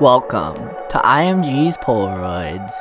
Welcome to IMG's Polaroids.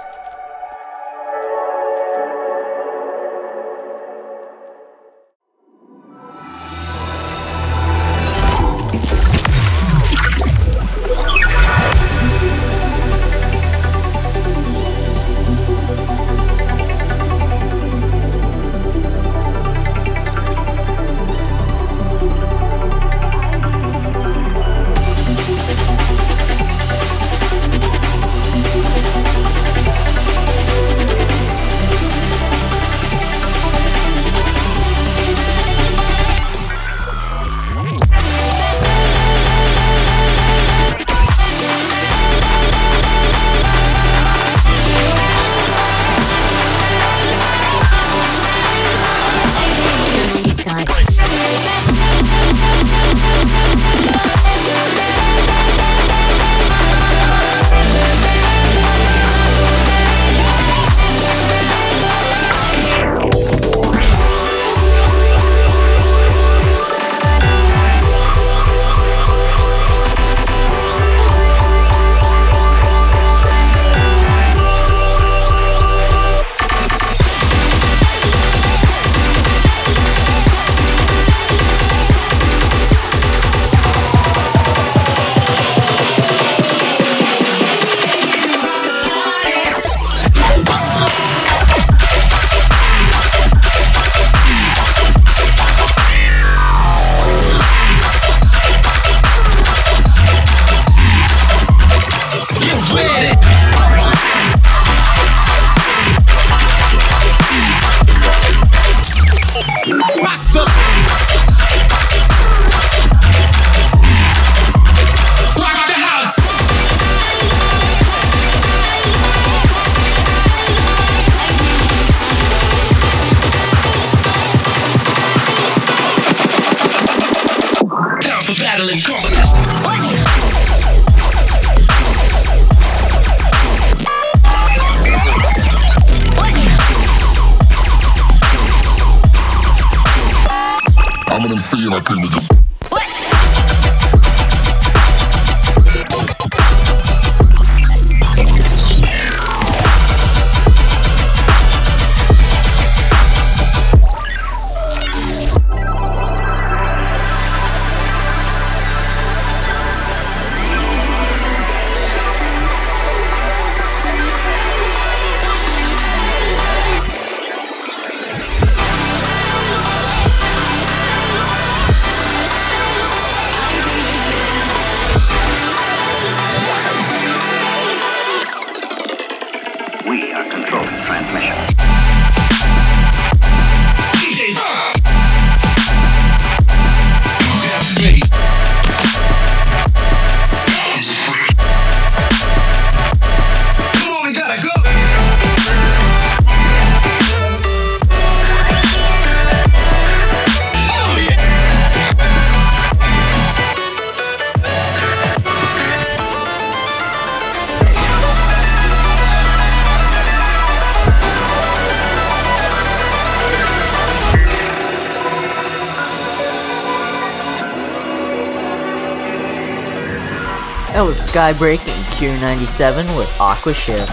That was Skybreak and Cure 97 with Aqua Shift.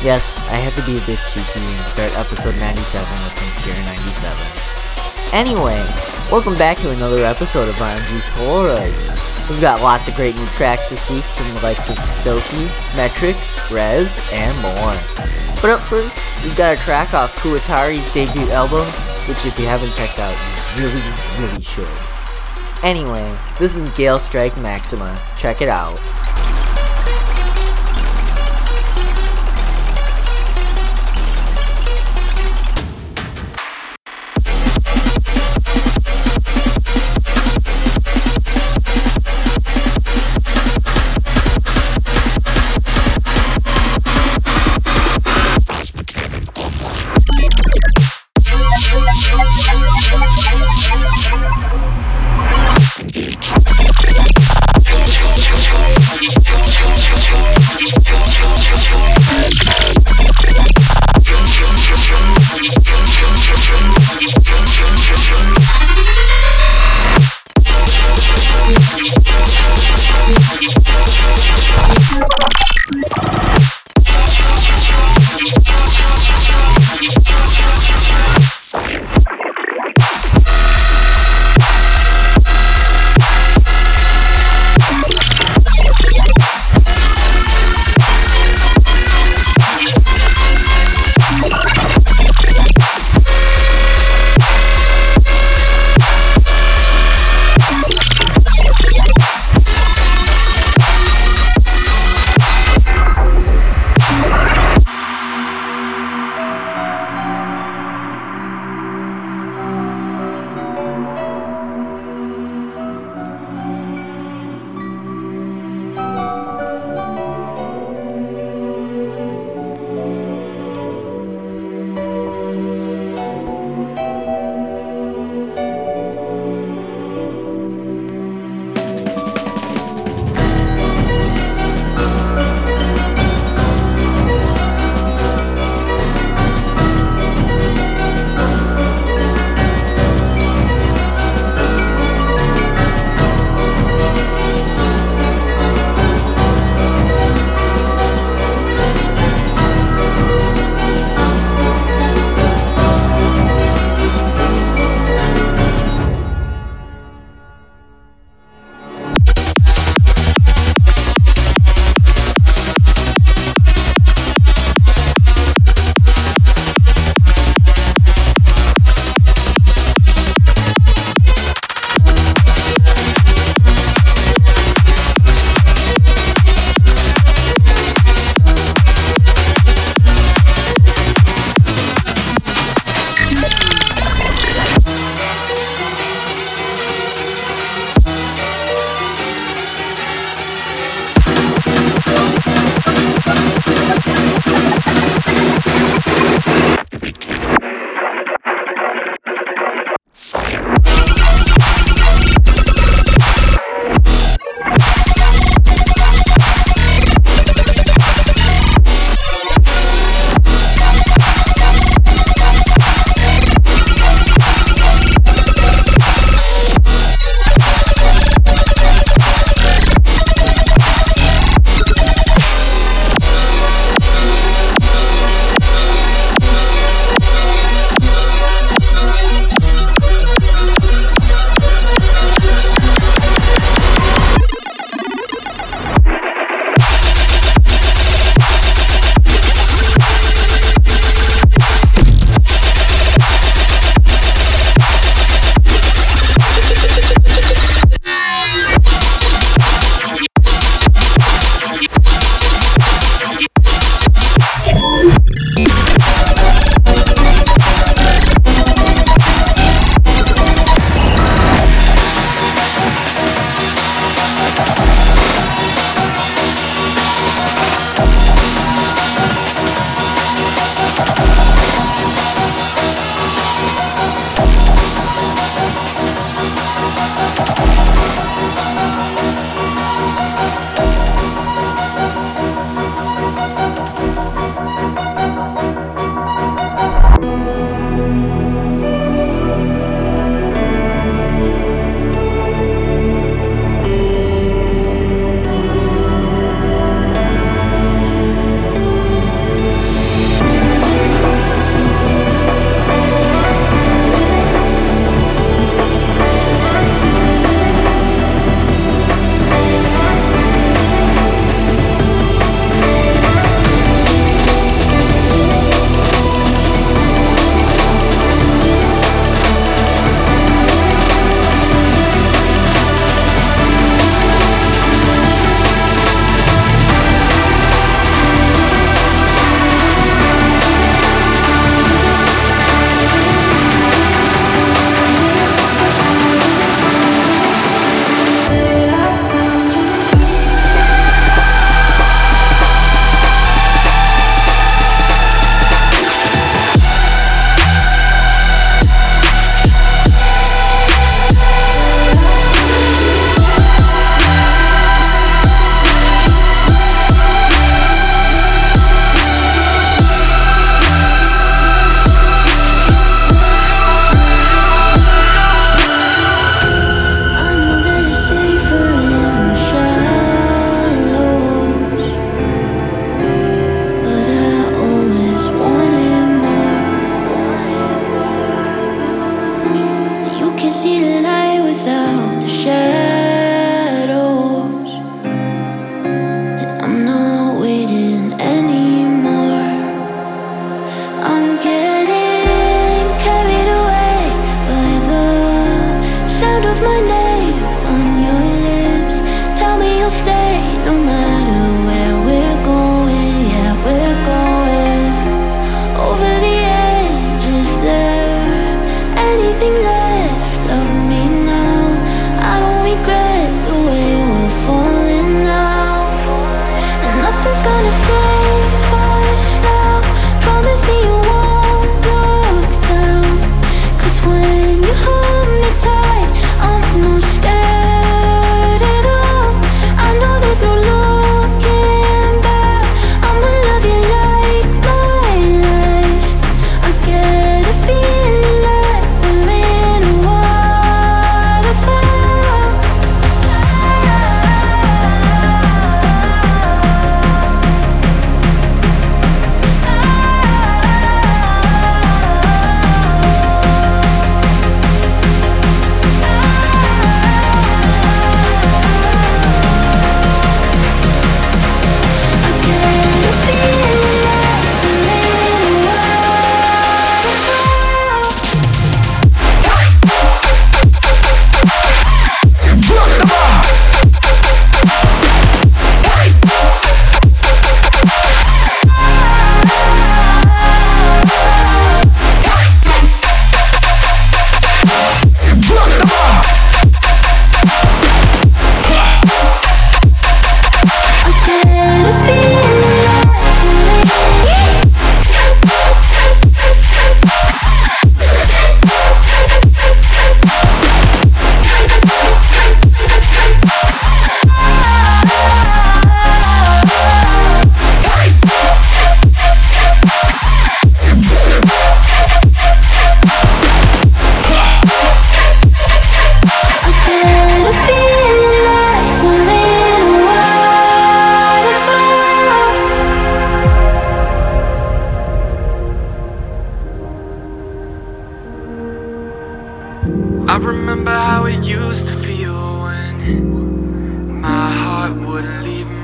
Yes, I had to be a bit cheeky and start episode 97 with Cure 97. Anyway, welcome back to another episode of IMG Polaroids. We've got lots of great new tracks this week from the likes of Sophie, Metrik, REZZ, and more. But up first, we've got a track off kuatari's debut album, which if you haven't checked out, you really, really should. Anyway, this is Gale Strike Maxima. Check it out.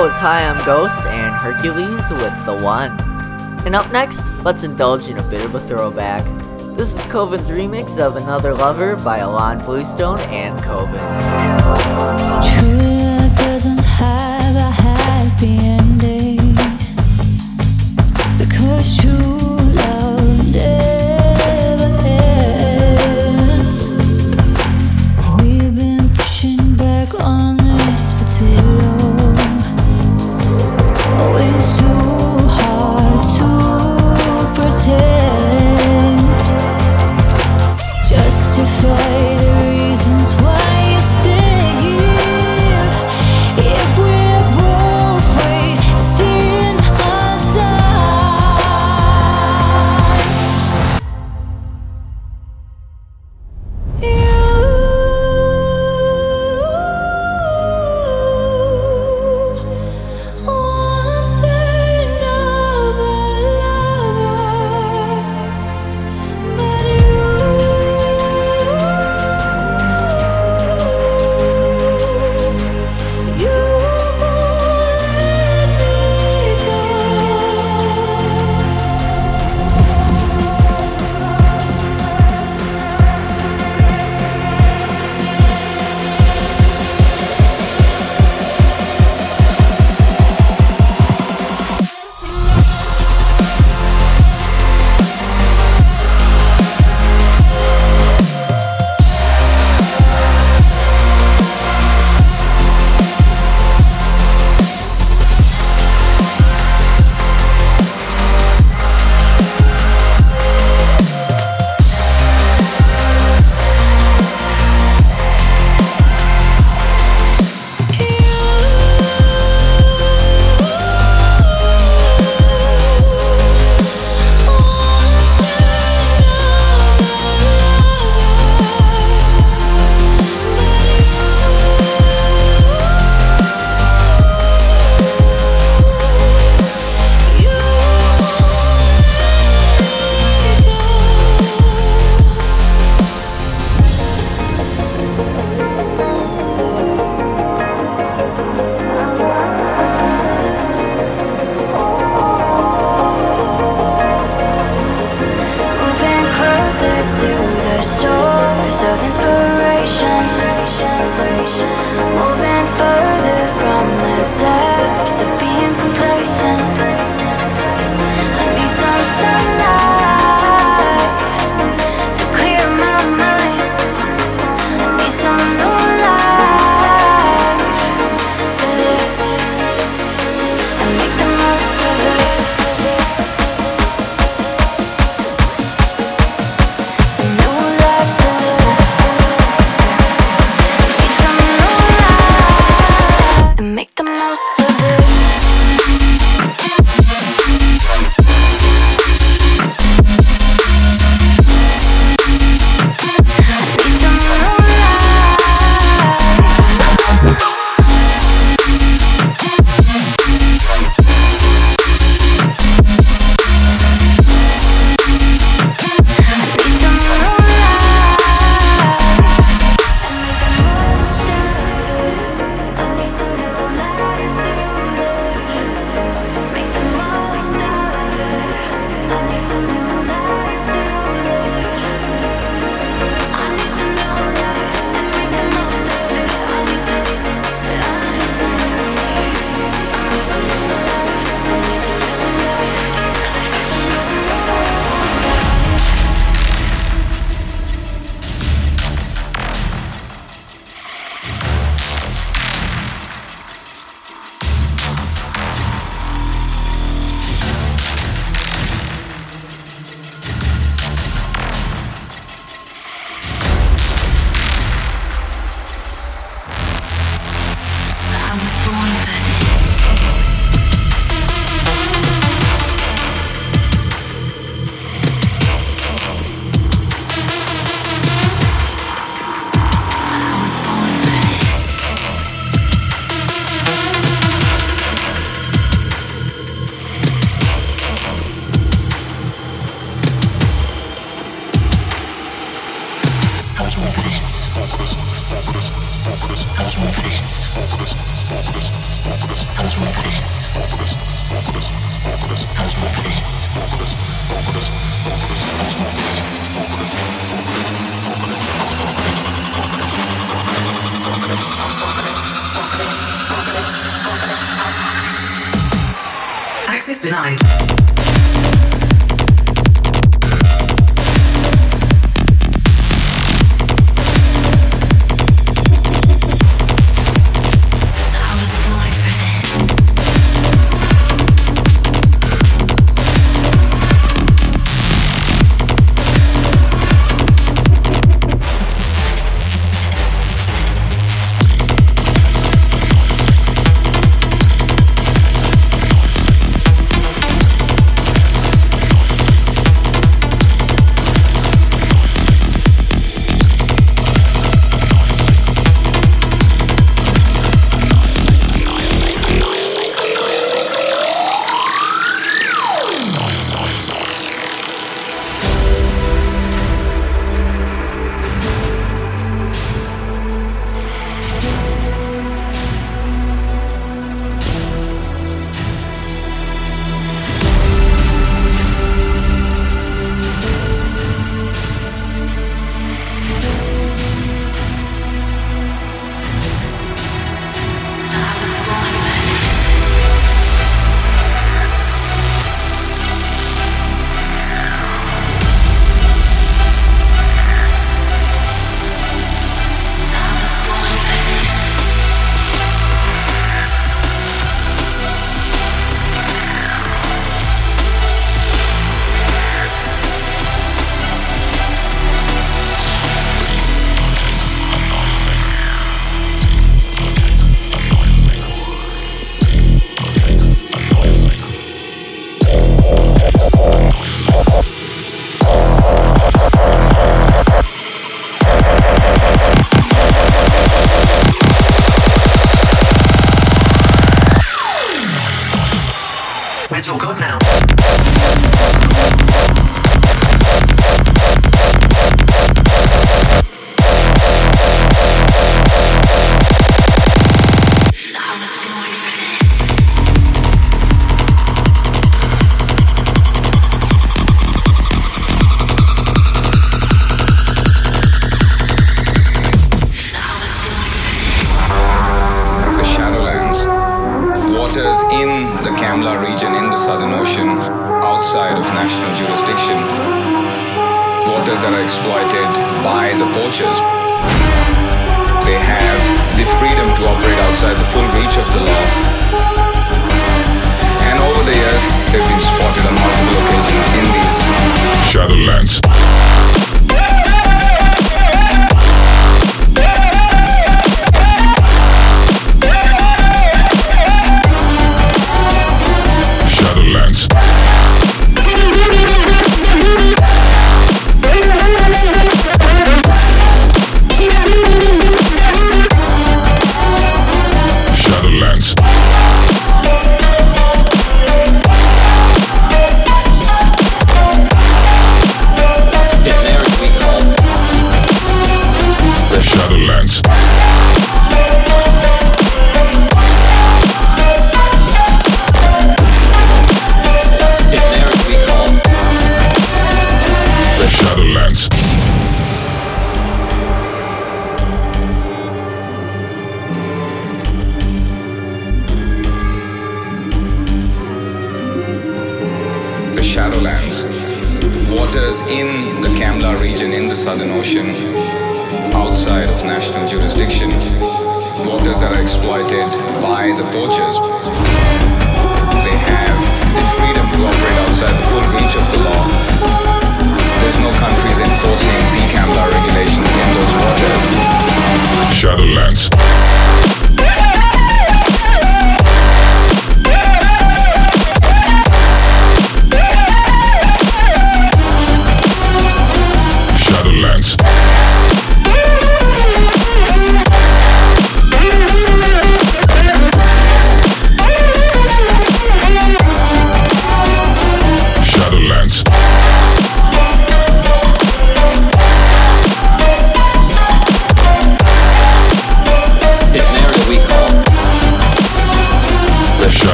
was Hi I'm Ghost and Herculez with The One. And up next, let's indulge in a bit of a throwback. This is Koven's remix of Another Lover by Ilan Bluestone and Coven. True doesn't have a happy ending because true love never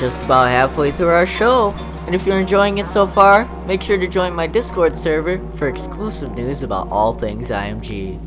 just about halfway through our show, and if you're enjoying it so far, make sure to join my Discord server for exclusive news about all things IMG.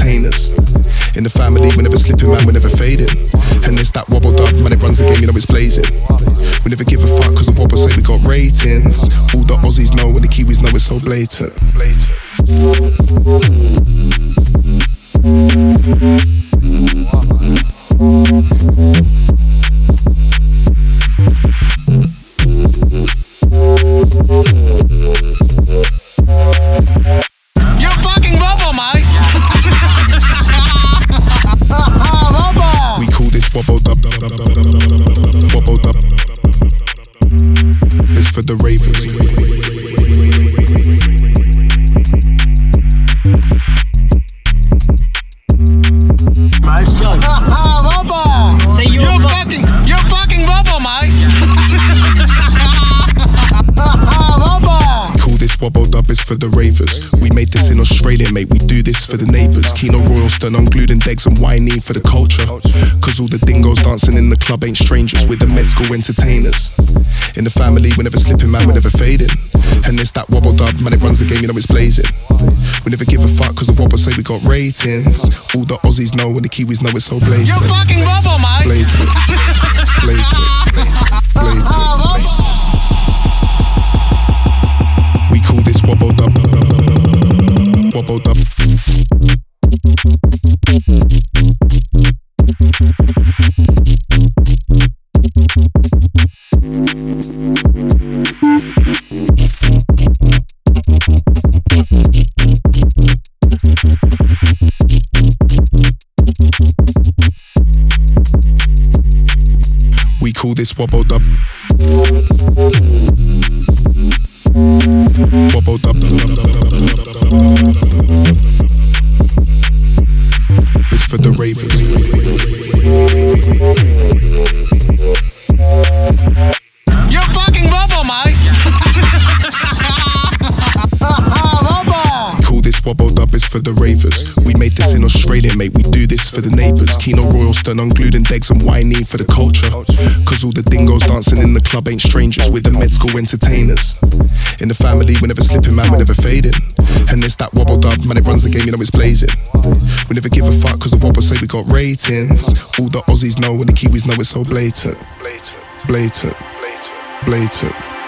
Entertainers. In the family, we're never slipping, man, we're never fading. And it's that Wobbo Dub, man, it runs the game, you know it's blazing. We never give a fuck cause the wobble say we got ratings. All the Aussies know and the Kiwis know it's so blatant. Blatant. You know it's blazing. We never give a fuck cause the wobble say we got ratings. All the Aussies know and the Kiwis know it's so blatant. You're fucking Wobbo, mate. Blatant. Blatant. Blatant. Blatant. This Wobbo Dub. Wobbo Dub. It's for the ravers. You're fucking Wobbo, mate. bubble. Call this Wobbo Dub is for the ravers. We made this in Australia, mate. We for the neighbours. Keeno Royalston, unglued and Degs and Whiney for the culture. Cause all the dingoes dancing in the club ain't strangers. We're the med school entertainers. In the family, we're never slipping, man, we're never fading. And it's that Wobbo Dub, man, it runs the game, you know it's blazing. We never give a fuck cause the wobble say we got ratings. All the Aussies know and the Kiwis know it's so blatant. Blatant, blatant, blatant, blatant.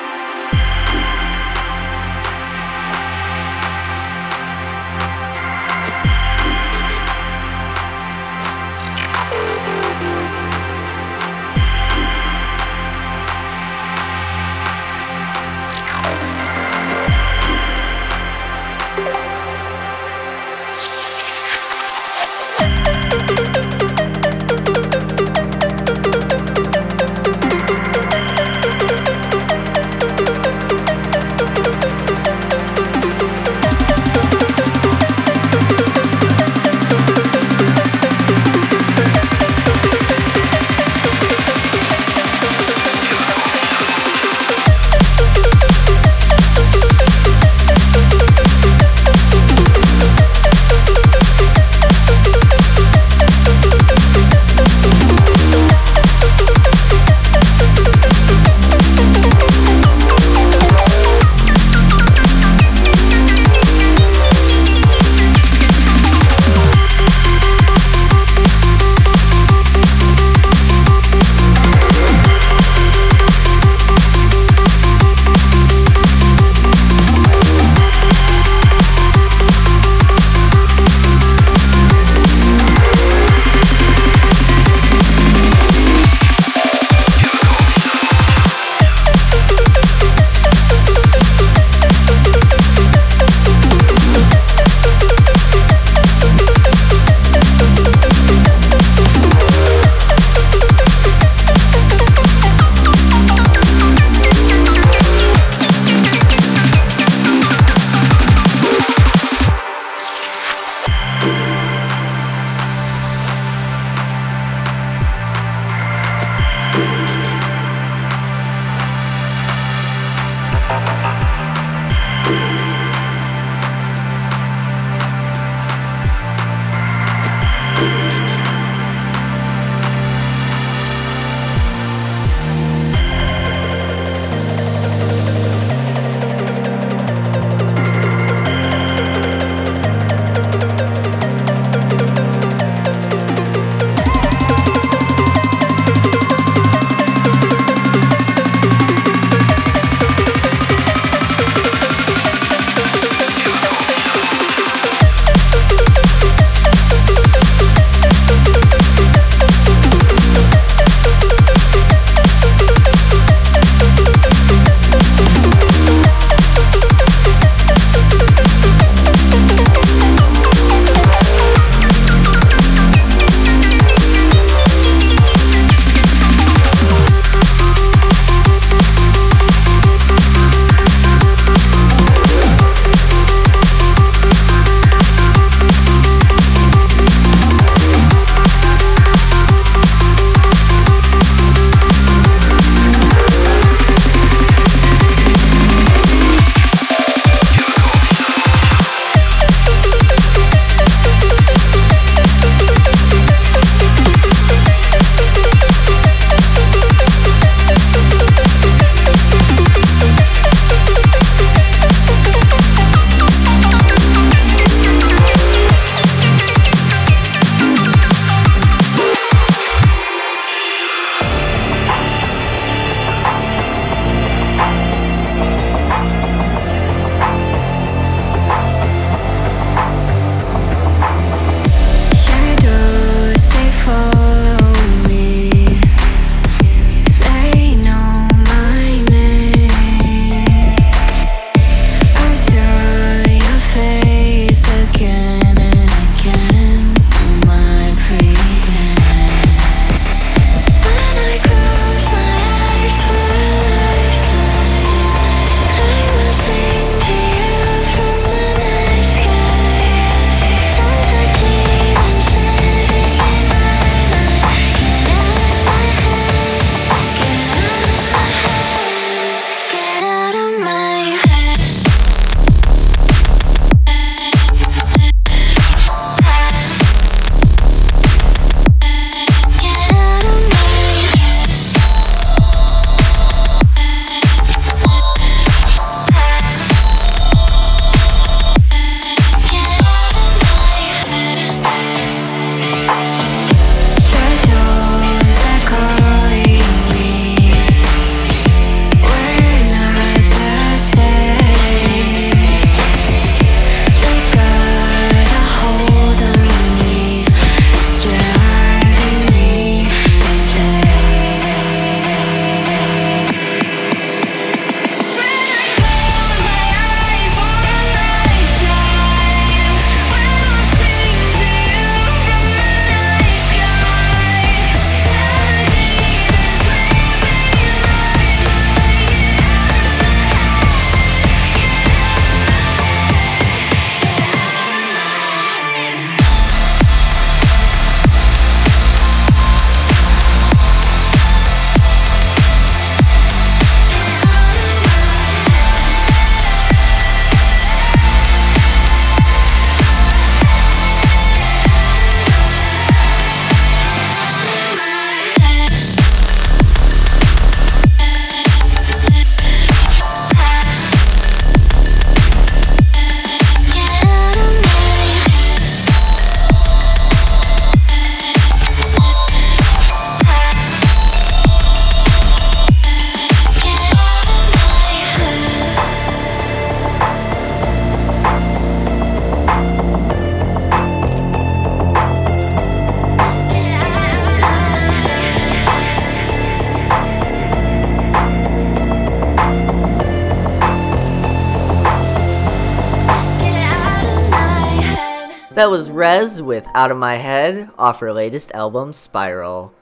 That was REZZ with Out of My Head off her latest album, Spiral.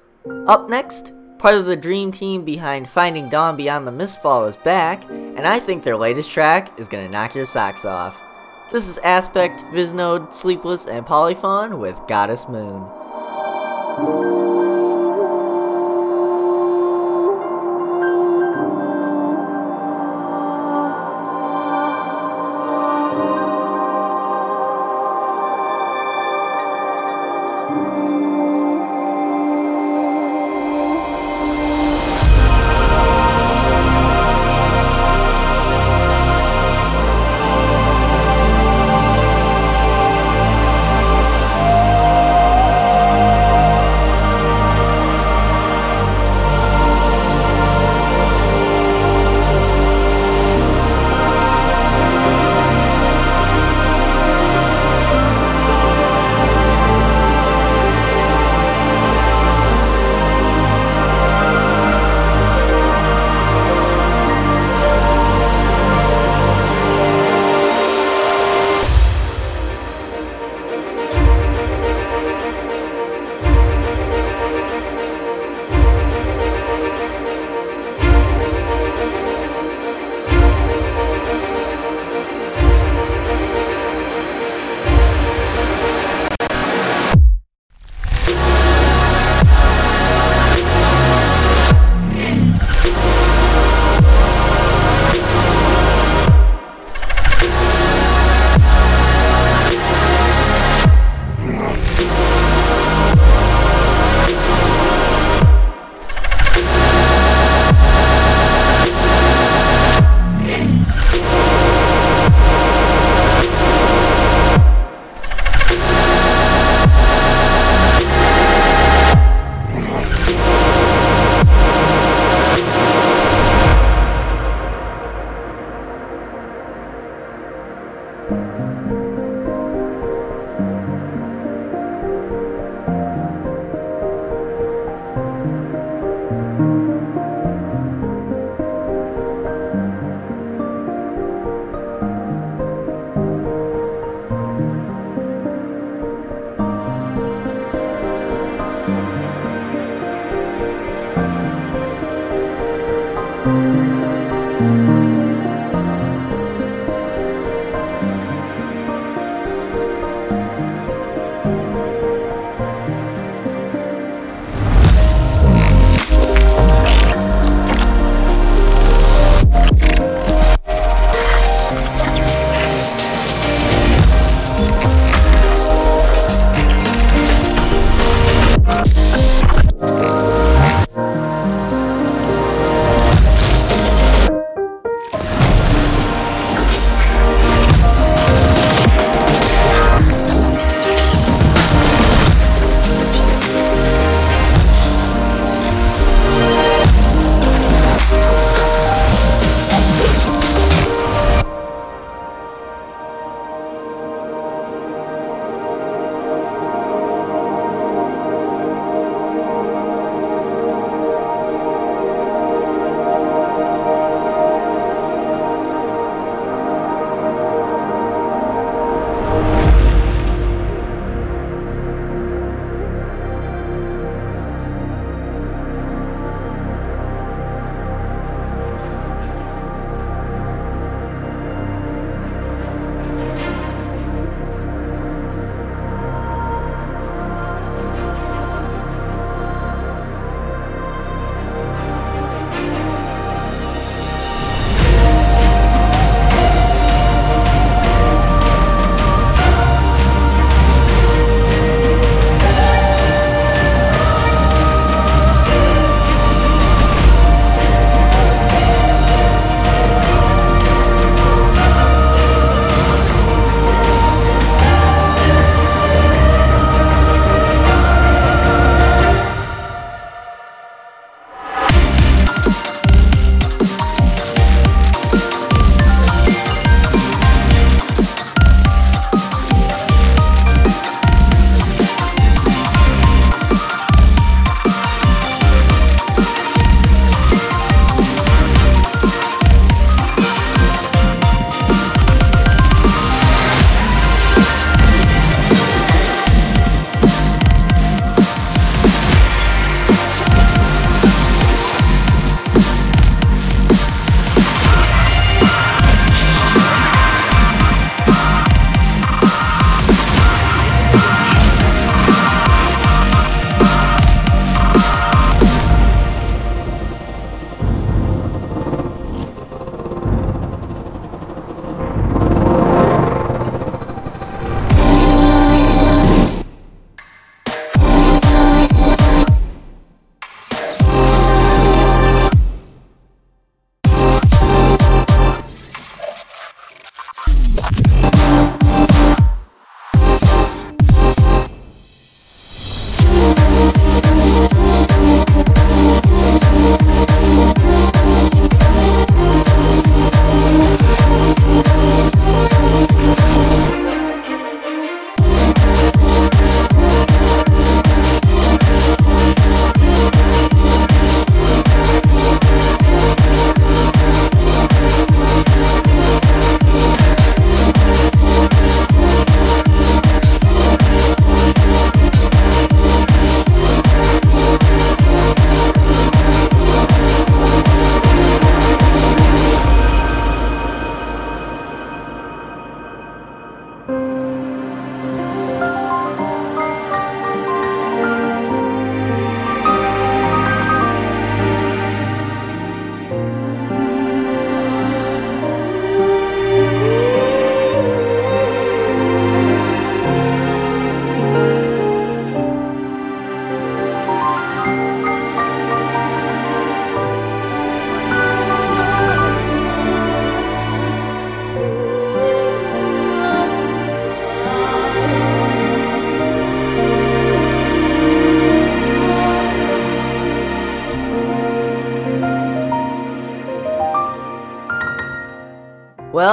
Up next, part of the dream team behind Finding Dawn Beyond the Mistfall is back, and I think their latest track is gonna knock your socks off. This is Aspect, Viznode, Sleepless, and polyfawn with Goddess Moon.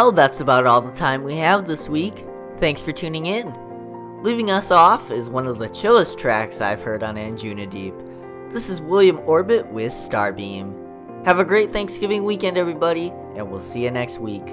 Well, that's about all the time we have this week. Thanks for tuning in. Leaving us off is one of the chillest tracks I've heard on Anjuna Deep. This is William Orbit with Starbeam. Have a great Thanksgiving weekend, everybody, and we'll see you next week.